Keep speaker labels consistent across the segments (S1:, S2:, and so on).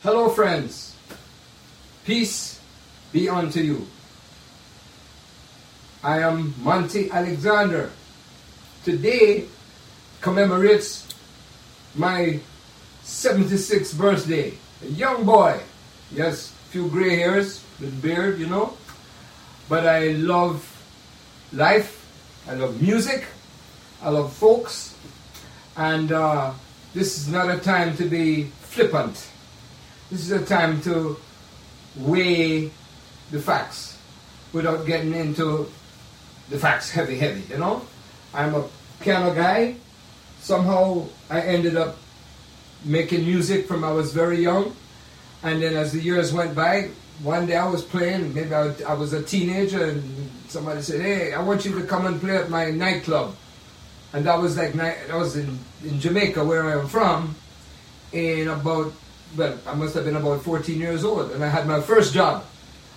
S1: Hello, friends. Peace be unto you. I am Monty Alexander. Today commemorates my 76th birthday. A young boy. Yes, few gray hairs with beard, you know. But I love life. I love music. I love folks. And uh, this is not a time to be flippant. This is a time to weigh the facts without getting into the facts heavy, heavy, you know? I'm a piano guy. Somehow I ended up making music from I was very young. And then as the years went by, one day I was playing, maybe I, I was a teenager, and somebody said, Hey, I want you to come and play at my nightclub. And that was like, that was in, in Jamaica, where I am from, in about, well, I must have been about 14 years old. And I had my first job.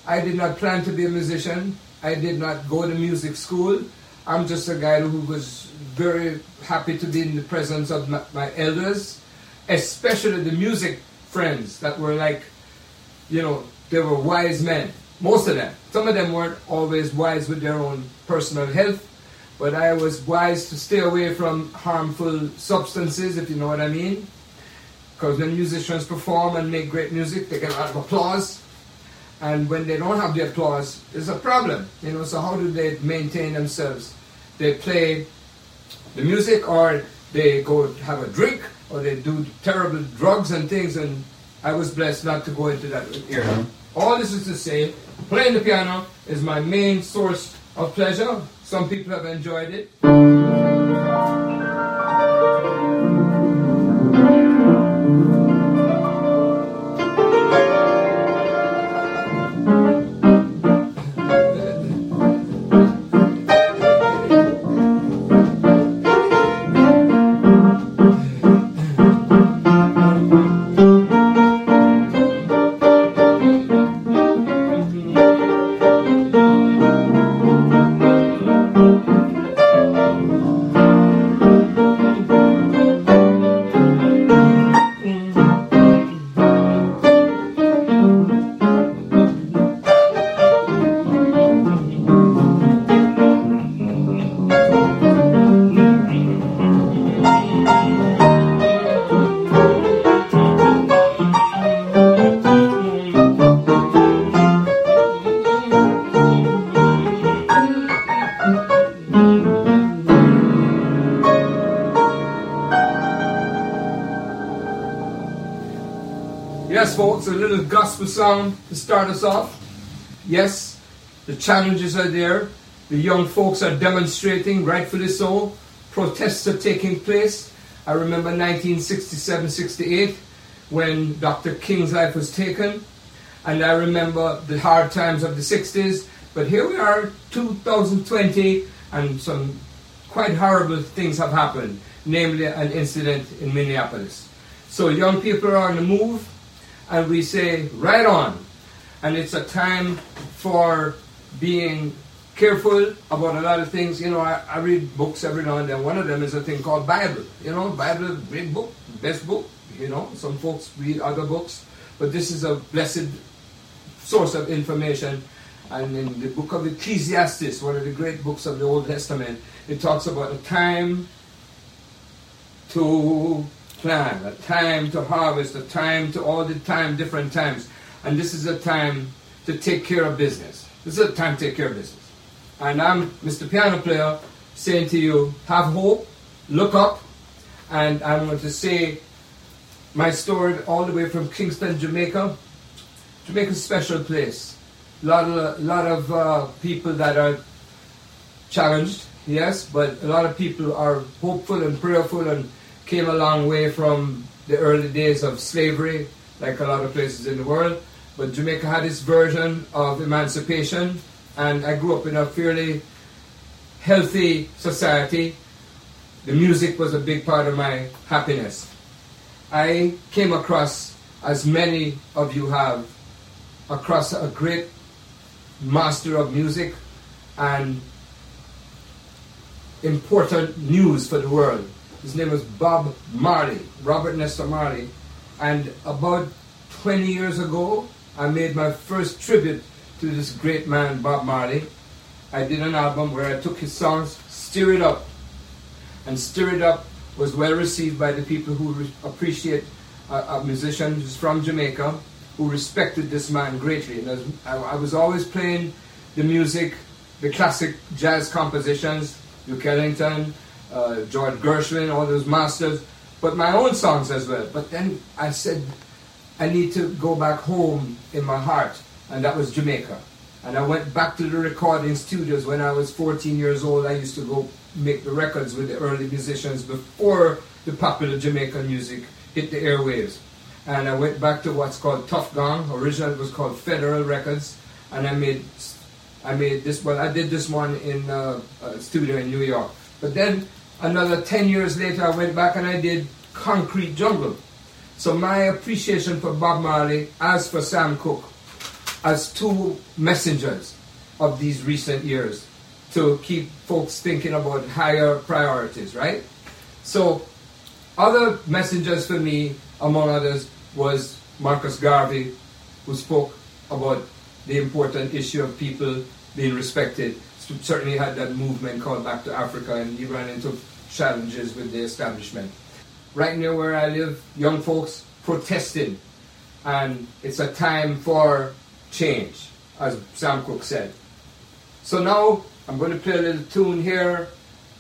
S1: I did not plan to be a musician. I did not go to music school. I'm just a guy who was very happy to be in the presence of my, my elders, especially the music friends that were like, you know, they were wise men. Most of them. Some of them weren't always wise with their own personal health, but I was wise to stay away from harmful substances, if you know what I mean. Because when musicians perform and make great music, they get a lot of applause. And when they don't have the applause, there's a problem. You know, so how do they maintain themselves? They play the music or they go have a drink or they do terrible drugs and things and I was blessed not to go into that area. Mm-hmm. All this is to say, playing the piano is my main source of pleasure. Some people have enjoyed it. Yes, folks, a little gospel song to start us off. Yes, the challenges are there. The young folks are demonstrating, rightfully so. Protests are taking place. I remember 1967 68 when Dr. King's life was taken. And I remember the hard times of the 60s. But here we are, 2020, and some quite horrible things have happened, namely an incident in Minneapolis. So young people are on the move, and we say, right on. And it's a time for being careful about a lot of things. You know, I, I read books every now and then. One of them is a thing called Bible. You know, Bible, great book, best book. You know, some folks read other books, but this is a blessed source of information. And in the book of Ecclesiastes, one of the great books of the Old Testament, it talks about a time to plan, a time to harvest, a time to all the time, different times. And this is a time to take care of business. This is a time to take care of business. And I'm Mr. Piano Player saying to you, have hope, look up, and I'm going to say my story all the way from Kingston, Jamaica. Jamaica's a special place. A lot of, lot of uh, people that are challenged, yes, but a lot of people are hopeful and prayerful and came a long way from the early days of slavery, like a lot of places in the world. But Jamaica had its version of emancipation, and I grew up in a fairly healthy society. The music was a big part of my happiness. I came across, as many of you have, across a great master of music and important news for the world. His name was Bob Marley, Robert Nesta Marley. And about 20 years ago, I made my first tribute to this great man, Bob Marley. I did an album where I took his songs, Stir It Up. And Stir It Up was well received by the people who re- appreciate uh, uh, a, a musician who's from Jamaica, who respected this man greatly. And as, I, I was always playing the music, the classic jazz compositions, Duke Ellington, uh, George Gershwin, all those masters, but my own songs as well. But then I said, I need to go back home in my heart, and that was Jamaica. And I went back to the recording studios when I was 14 years old. I used to go make the records with the early musicians before the popular Jamaican music hit the airwaves. And I went back to what's called Tuff Gong. Originally it was called Federal Records. And I made I made this one. I did this one in uh, a studio in New York. But then another 10 years later, I went back and I did Concrete Jungle. So my appreciation for Bob Marley, as for Sam Cooke, as two messengers of these recent years to keep folks thinking about higher priorities, right? So other messengers for me, among others, was Marcus Garvey, who spoke about the important issue of people being respected. Certainly had that movement called Back to Africa, and he ran into challenges with the establishment. Right near where I live, young folks protesting, and it's a time for change, as Sam Cooke said. So now I'm going to play a little tune here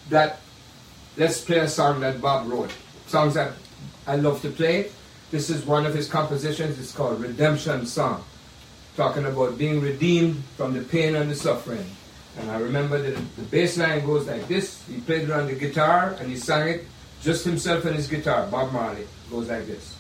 S1: that let's play a song that Bob wrote. Songs that I love to play. This is one of his compositions. It's called Redemption Song, talking about being redeemed from the pain and the suffering. And I remember that the bass line goes like this. He played it on the guitar and he sang it just himself and his guitar. Bob Marley goes like this.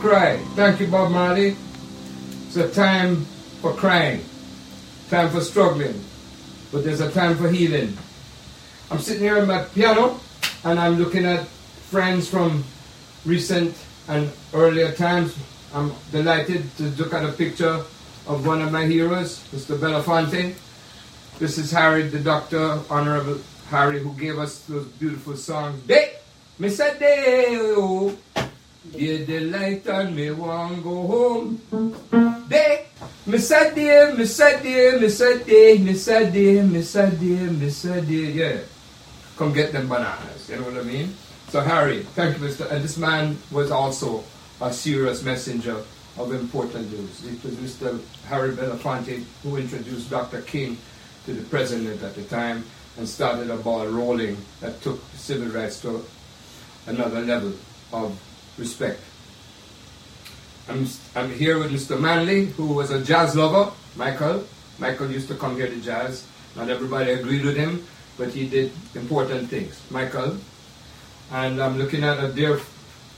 S1: Cry. Thank you, Bob Marley. It's a time for crying, time for struggling, but there's a time for healing. I'm sitting here at my piano and I'm looking at friends from recent and earlier times. I'm delighted to look at a picture of one of my heroes, Mr. Belafonte. This is Harry, the doctor, Honorable Harry, who gave us those beautiful songs. Day, Mr. Day, dear delight and me want go home. Day, Mr. Day, Mr. Day, Mr. Day, Mr. Day, Mr. Day, Mr. Day, yeah. Come get them bananas, you know what I mean? So Harry, thank you, Mr. And this man was also a serious messenger of important news. It was Mr. Harry Belafonte who introduced Dr. King to the president at the time and started a ball rolling that took civil rights to another level of respect. I'm, I'm here with Mr. Manley, who was a jazz lover, Michael. Michael used to come here to jazz. Not everybody agreed with him, but he did important things. Michael. And I'm looking at a dear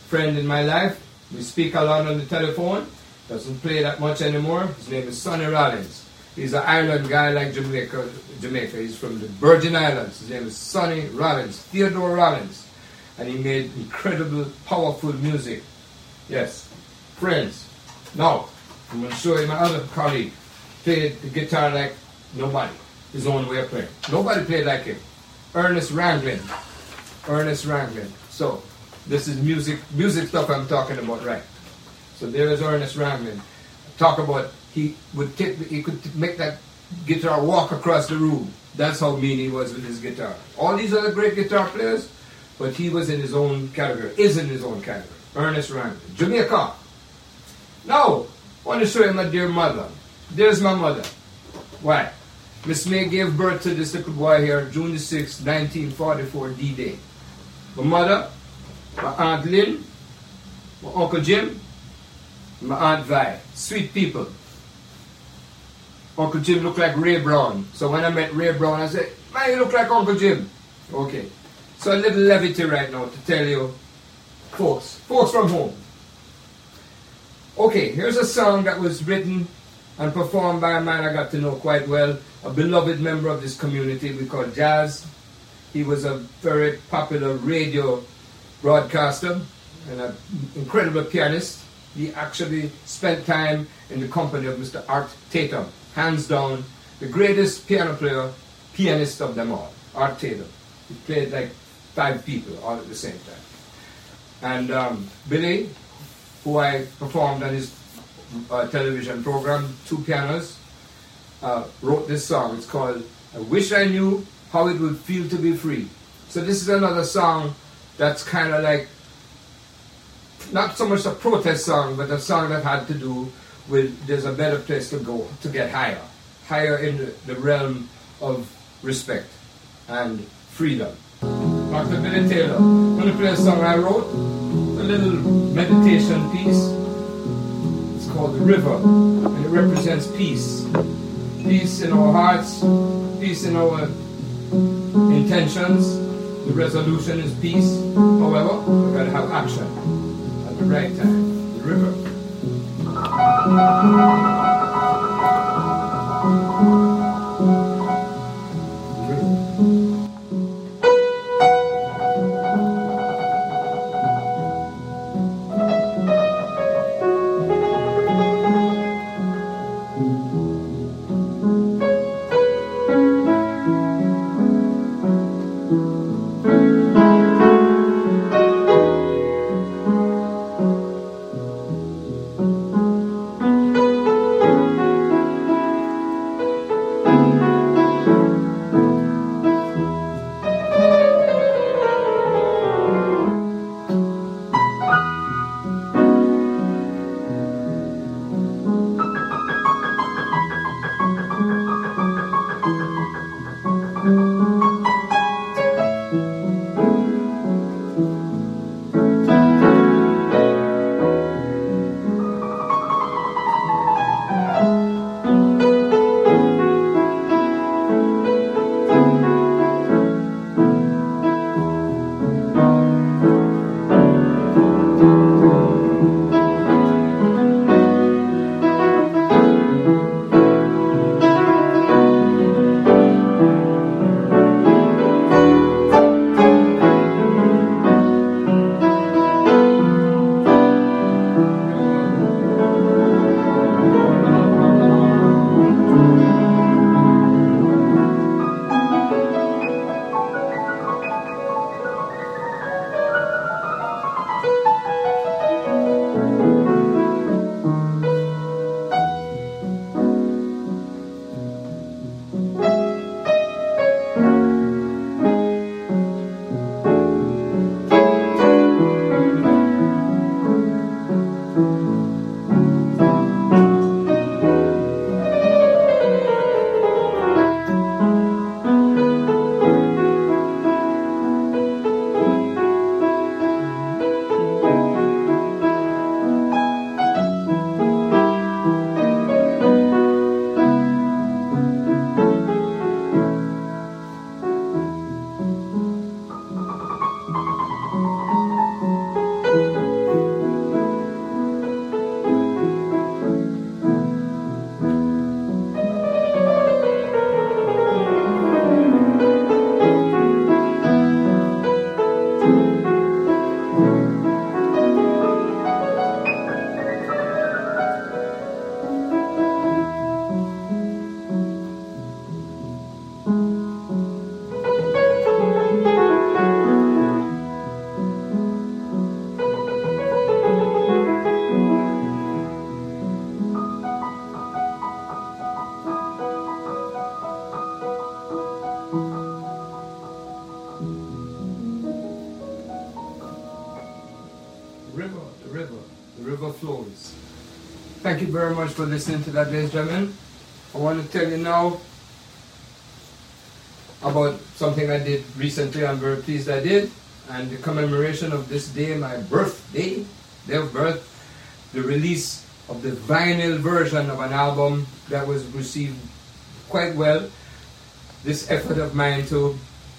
S1: friend in my life. We speak a lot on the telephone. Doesn't play that much anymore. His name is Sonny Rollins. He's an island guy like Jamaica. Jamaica. He's from the Virgin Islands. His name is Sonny Rollins, Theodore Rollins. And he made incredible, powerful music. Yes. Friends. Now, I'm going to show you my other colleague. Played the guitar like nobody. His own way of playing. Nobody played like him. Ernest Ranglin. Ernest Ranglin. So, this is music, music stuff I'm talking about, right? So there is Ernest Ranglin. Talk about he would take, he could make that guitar walk across the room. That's how mean he was with his guitar. All these other great guitar players, but he was in his own category, is in his own category. Ernest Ranglin. Jamaica. Now, I want to show you my dear mother. There's my mother. Why? Miss May gave birth to this little boy here June 6, 1944, D-Day. My mother, my Aunt Lynn, my Uncle Jim, my Aunt Vi. Sweet people. Uncle Jim looked like Ray Brown. So when I met Ray Brown, I said, man, you look like Uncle Jim. Okay. So a little levity right now to tell you, folks, folks from home. Okay, here's a song that was written and performed by a man I got to know quite well, a beloved member of this community we call Jazz. He was a very popular radio broadcaster and an incredible pianist. He actually spent time in the company of Mr. Art Tatum, hands down, the greatest piano player, pianist of them all, Art Tatum. He played like five people all at the same time. And um, Billy, who I performed on his uh, television program, Two Pianos, uh, wrote this song. It's called I Wish I Knew How It Would Feel to Be Free. So this is another song that's kind of like not so much a protest song, but a song that had to do with there's a better place to go to get higher, higher in the, the realm of respect and freedom. Dr. Billy Taylor, I'm going to play a song I wrote, a little meditation piece. It's called The River, and it represents peace. Peace in our hearts, peace in our intentions. The resolution is peace. However, we've got to have action at the right time. The river.
S2: Thank
S1: you very much for listening to that, ladies and gentlemen. I want to tell you now about something I did recently. I'm very pleased I did. And the commemoration of this day, my birthday, day of birth, the release of the vinyl version of an album that was received quite well. This effort of mine to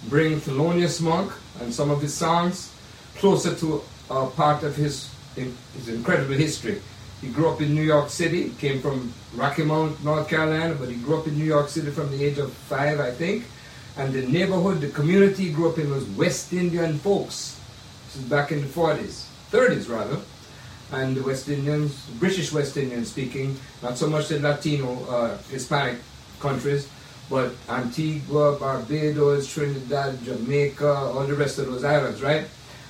S1: bring Thelonious Monk and some of his songs closer to a part of his, his incredible history. He grew up in New York City, came from Rocky Mount, North Carolina, but he grew up in New York City from the age of five, I think. And the neighborhood, the community he grew up in was West Indian folks. This is back in the 40s, 30s rather. And the West Indians, British West Indians speaking, not so much the Latino, uh, Hispanic countries, but Antigua, Barbados, Trinidad, Jamaica, all the rest of those islands, right?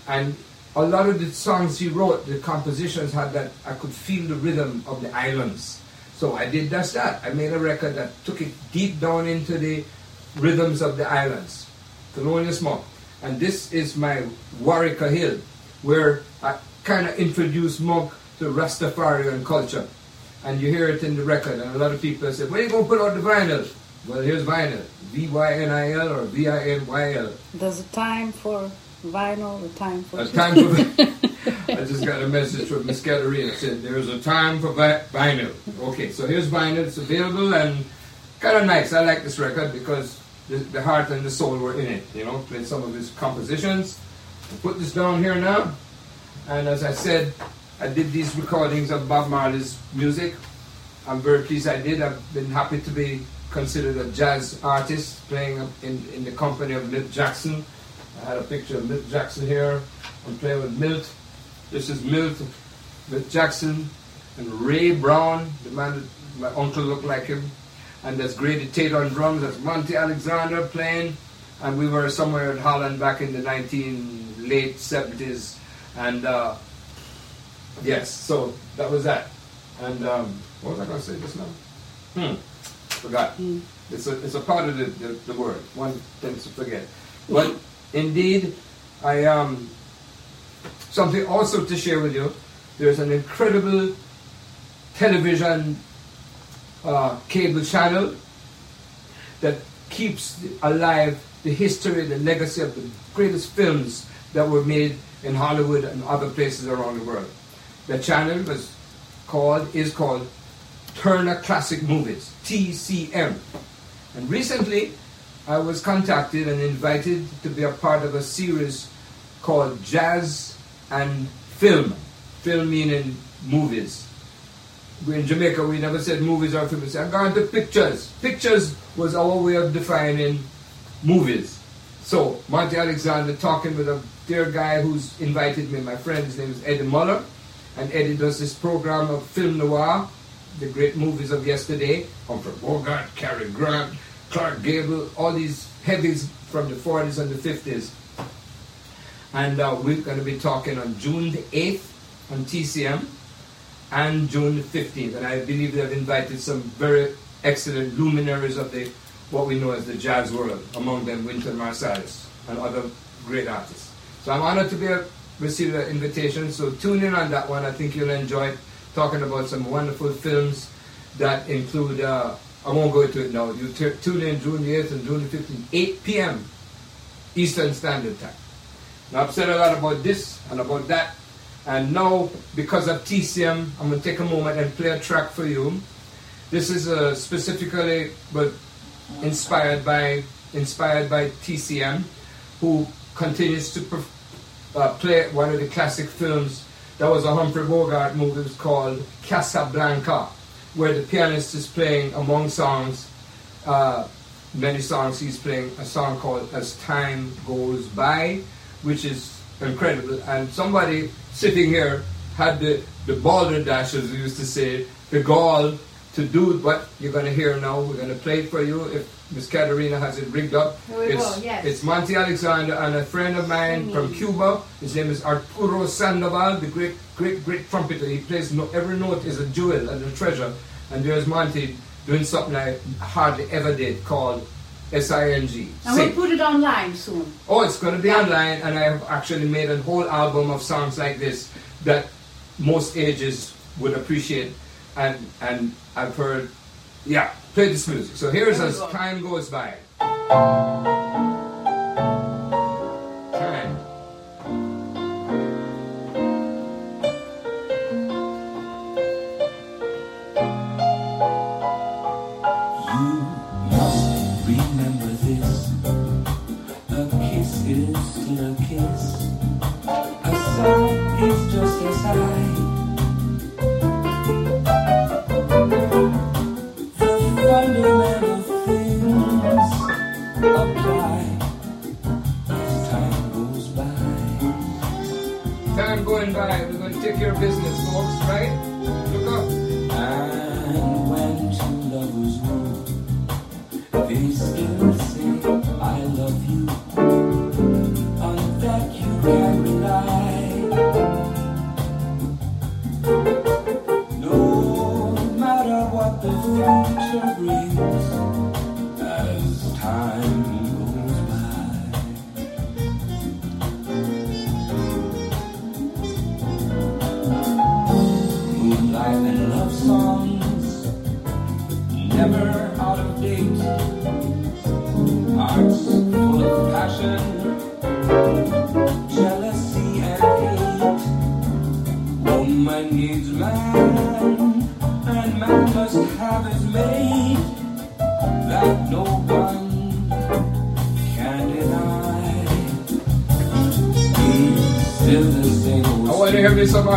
S1: And a lot of the songs he wrote, the compositions had that, I could feel the rhythm of the islands. So I did just that. I made a record that took it deep down into the rhythms of the islands. Thelonious Monk. And this is my Wareika Hill, where I kind of introduced Monk to Rastafarian culture. And you hear it in the record, and a lot of people say, when are you going to put out the vinyl? Well, here's vinyl. V-Y-N-I-L or V-I-N-Y-L.
S2: There's a time for vinyl, the time for...
S1: A time for... I just got a message from Miss Caterina. said, there's a time for vi- vinyl. Okay, so here's vinyl. It's available and kind of nice. I like this record because the, the, heart and the soul were in it, you know, played some of his compositions. I put this down here now. And as I said, I did these recordings of Bob Marley's music. I'm very pleased I did. I've been happy to be considered a jazz artist, playing in, in the company of Milt Jackson. I had a picture of Milt Jackson here. I'm playing with Milt. This is Milt, Milt Jackson, and Ray Brown, the man that my uncle looked like him. And there's Grady Tate on drums, there's Monty Alexander playing. And we were somewhere in Holland back in the 19 late 70s. And uh, yes, so that was that. And um, what was I going to say just now? Hmm forgot. Mm. It's, a, it's a part of the, the, the, word. One tends to forget. But indeed, I um something also to share with you. There's an incredible television uh, cable channel that keeps alive the history, the legacy of the greatest films that were made in Hollywood and other places around the world. The channel was called is called Turner Classic Movies, TCM. And recently, I was contacted and invited to be a part of a series called Jazz and Film. Film meaning movies. In Jamaica, we never said movies or films. I'm going to pictures. Pictures was our way of defining movies. So, Monty Alexander talking with a dear guy who's invited me, my friend, his name is Eddie Muller. And Eddie does this program of film noir the great movies of yesterday, Humphrey Bogart, Cary Grant, Clark Gable, all these heavies from the 40s and the 50s. And uh, we're going to be talking on June the 8th on TCM and June the 15th. And I believe they've invited some very excellent luminaries of the what we know as the jazz world, among them Wynton Marsalis and other great artists. So I'm honored to be a, receive the invitation. So tune in on that one. I think you'll enjoy talking about some wonderful films that include, uh, I won't go into it now. You t- tune in June the 8th and June the 15th, 8 p.m. Eastern Standard Time. Now, I've said a lot about this and about that. And now, because of TCM, I'm going to take a moment and play a track for you. This is uh, specifically but inspired by inspired by TCM, who continues to uh, play one of the classic films that was a Humphrey Bogart movie it was called Casablanca, where the pianist is playing among songs, uh, many songs, he's playing a song called As Time Goes By, which is incredible. And somebody sitting here had the, the balderdash, as we used to say, the gall to do what you're going to hear now. We're going to play it for you. If Miss Caterina has it rigged up.
S2: It's, yes.
S1: it's Monty Alexander and a friend of mine from Cuba. His name is Arturo Sandoval, the great, great, great trumpeter. He plays no, every note is a jewel and a treasure. And there's Monty doing something I hardly ever did called S-I-N-G.
S2: And we'll put it online soon.
S1: Oh, it's going to be yeah. online, and I have actually made a whole album of songs like this that most ages would appreciate. And and I've heard, yeah, play this music. So here's as time goes by. Business, folks, right?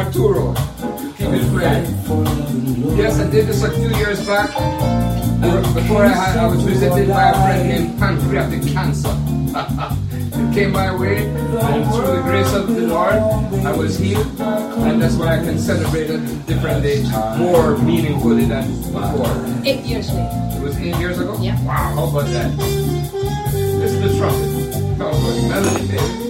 S1: To hear me some Arturo. Keep it playing.
S3: for love and love.
S1: Yes, I did this a few years back. Before I had, I was visited by a friend named pancreatic cancer. it came my way, and through the grace of the Lord, I was healed, and that's why I can celebrate a different day more meaningfully than before.
S2: Eight years later.
S1: It was eight years ago.
S2: Yeah.
S1: Wow, how about that? This is the trumpet. How about melody, baby?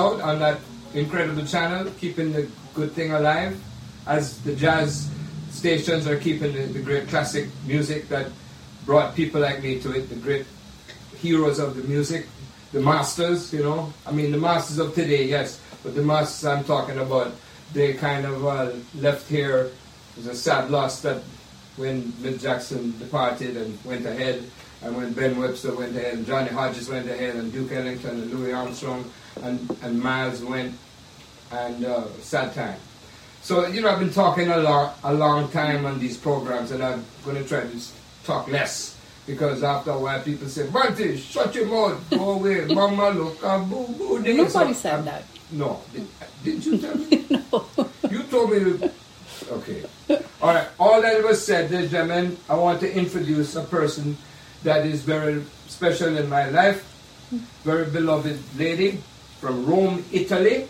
S3: Out
S1: on that incredible channel, keeping the good thing alive, as the jazz stations are keeping the, the great classic music that brought people like me to it, the great heroes of the music, the masters, you know. I mean, the masters of today, yes, but the masters I'm talking about, they kind of uh, left here. It was a sad loss that when Bill Jackson departed and went ahead, and when Ben Webster went ahead, and Johnny Hodges went ahead, and Duke Ellington and Louis Armstrong and, and Miles went, and uh, time. So, you know, I've been talking a lot, a long time on these programs, and I'm going to try to talk less. Because after a while, people say, Bunty, shut your mouth, go away, mama, look, ah, boo, boo.
S2: Nobody
S1: So,
S2: said
S1: um,
S2: that.
S1: No. Did, didn't you tell me?
S2: no.
S1: You told me to. Okay. All right. All that was said, ladies and gentlemen, I want to introduce a person that is very special in my life. Very beloved lady from Rome, Italy.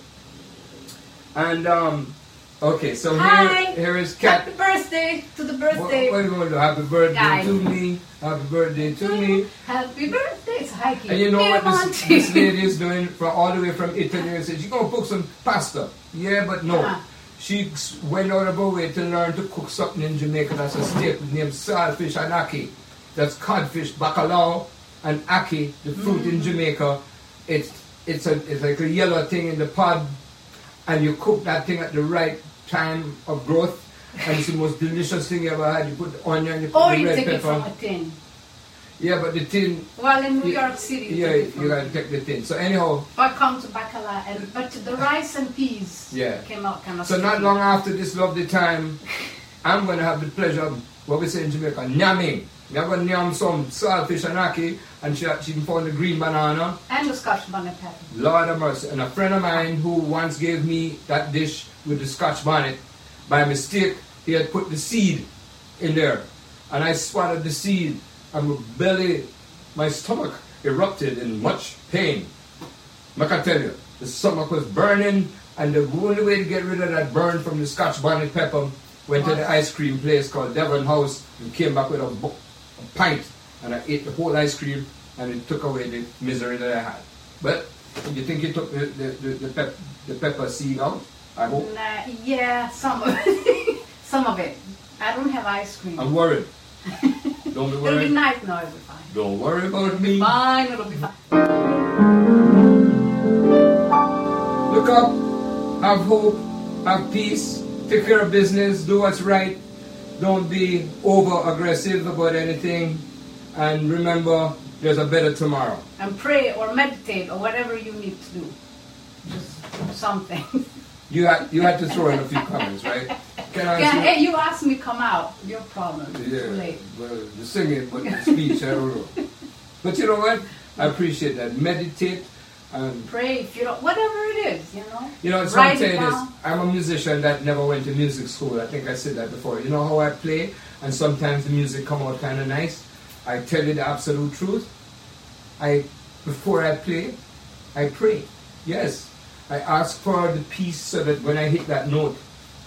S1: And, um, okay, so
S2: Hi.
S1: here, here is Kat.
S2: Happy birthday to the birthday.
S1: what are you going to do? Happy birthday
S2: Guy.
S1: to me. Happy birthday to me.
S2: Happy birthday. It's hiking.
S1: And you know what this, this lady is doing from all the way from Italy and said, She's going to cook some pasta. Yeah, but no.
S2: Uh-huh.
S1: She went out of her way to learn to cook something in Jamaica that's a staple named saltfish and ackee. That's codfish, bacalao, and ackee, the fruit
S2: Mm.
S1: in Jamaica. It's it's a it's like a yellow thing in the pod, and you cook that thing at the right time of growth, and it's the most delicious thing you ever had. You put the onion, you put
S2: Or
S1: the
S2: you
S1: red
S2: take it from a tin.
S1: Yeah, but the tin.
S2: Well, in New York City,
S1: Yeah, you gotta take the tin. So anyhow,
S2: I come to bacala, and but the rice and peas
S1: Yeah.
S2: came out kind of.
S1: so not long after this lovely time, I'm gonna have the pleasure of what we say in Jamaica, nyamming. We're gonna nyam some saltfish and ackee, and she, she found the green banana.
S2: And the Scotch bonnet pepper.
S1: Lord of mercy. And a friend of mine who once gave me that dish with the scotch bonnet, by mistake, he had put the seed in there. And I swallowed the seed, and my belly, my stomach erupted in much pain. I can tell you, the stomach was burning, and the only way to get rid of that burn from the scotch bonnet pepper went to the ice cream place called Devon House and came back with a, bu- a pint, and I ate the whole ice cream, and it took away the misery that I had. But you think you took the, the, the, the, pep, the pepper seed out? I hope.
S2: Nah, yeah, some of it. some of it. I don't have ice cream.
S1: I'm worried. Don't be
S2: It'll be
S1: worried.
S2: nice. No, it'll be fine.
S1: Don't worry about me.
S2: Fine, it'll be fine.
S1: Look up, have hope, have peace, take care of business, do what's right. Don't be over aggressive about anything. And remember, there's a better tomorrow.
S2: And pray or meditate or whatever you need to do. Just something.
S1: You had you had to throw in a few comments, right? Can I
S2: Yeah, hey, you asked me come out. Your problem. It's
S1: Yeah,
S2: Too late.
S1: well, the singing, but the speech, I don't know. But you know what? I appreciate that. Meditate and
S2: Pray if you don't. Whatever it is, you know.
S1: You know, it's
S2: Write
S1: I'm saying. I'm a musician that never went to music school. I think I said that before. You know how I play, and sometimes the music come out kind of nice. I tell you the absolute truth. I before I play, I pray. Yes, I ask for the peace so that when I hit that note,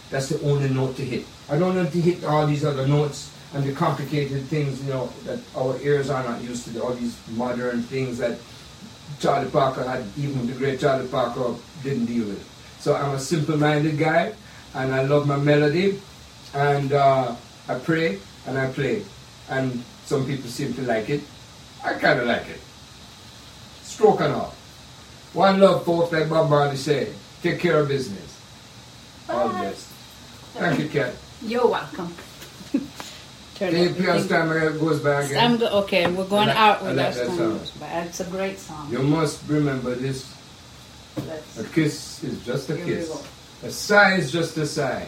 S1: that's the only note to hit. I don't want to hit all these other notes and the complicated things, you know, that our ears are not used to. All these modern things that Charlie Parker had, even the great Charlie Parker didn't deal with. It. So I'm a simple-minded guy, and I love my melody, and uh, I pray and I play, and some people seem to like it. I kind of like it. Stroke and all. One love, folks, like Bob Marley said. Take care of business. All the best. Thank you, Kat.
S2: You're welcome.
S4: Turn
S1: Can you
S4: it-
S1: play us time it goes by again?
S4: I'm go- okay, we're going
S1: like-
S4: out with
S1: like
S4: that song.
S1: song.
S2: It's a great song.
S1: You must remember this.
S2: Let's-
S1: A kiss is just a kiss. A sigh is just a sigh.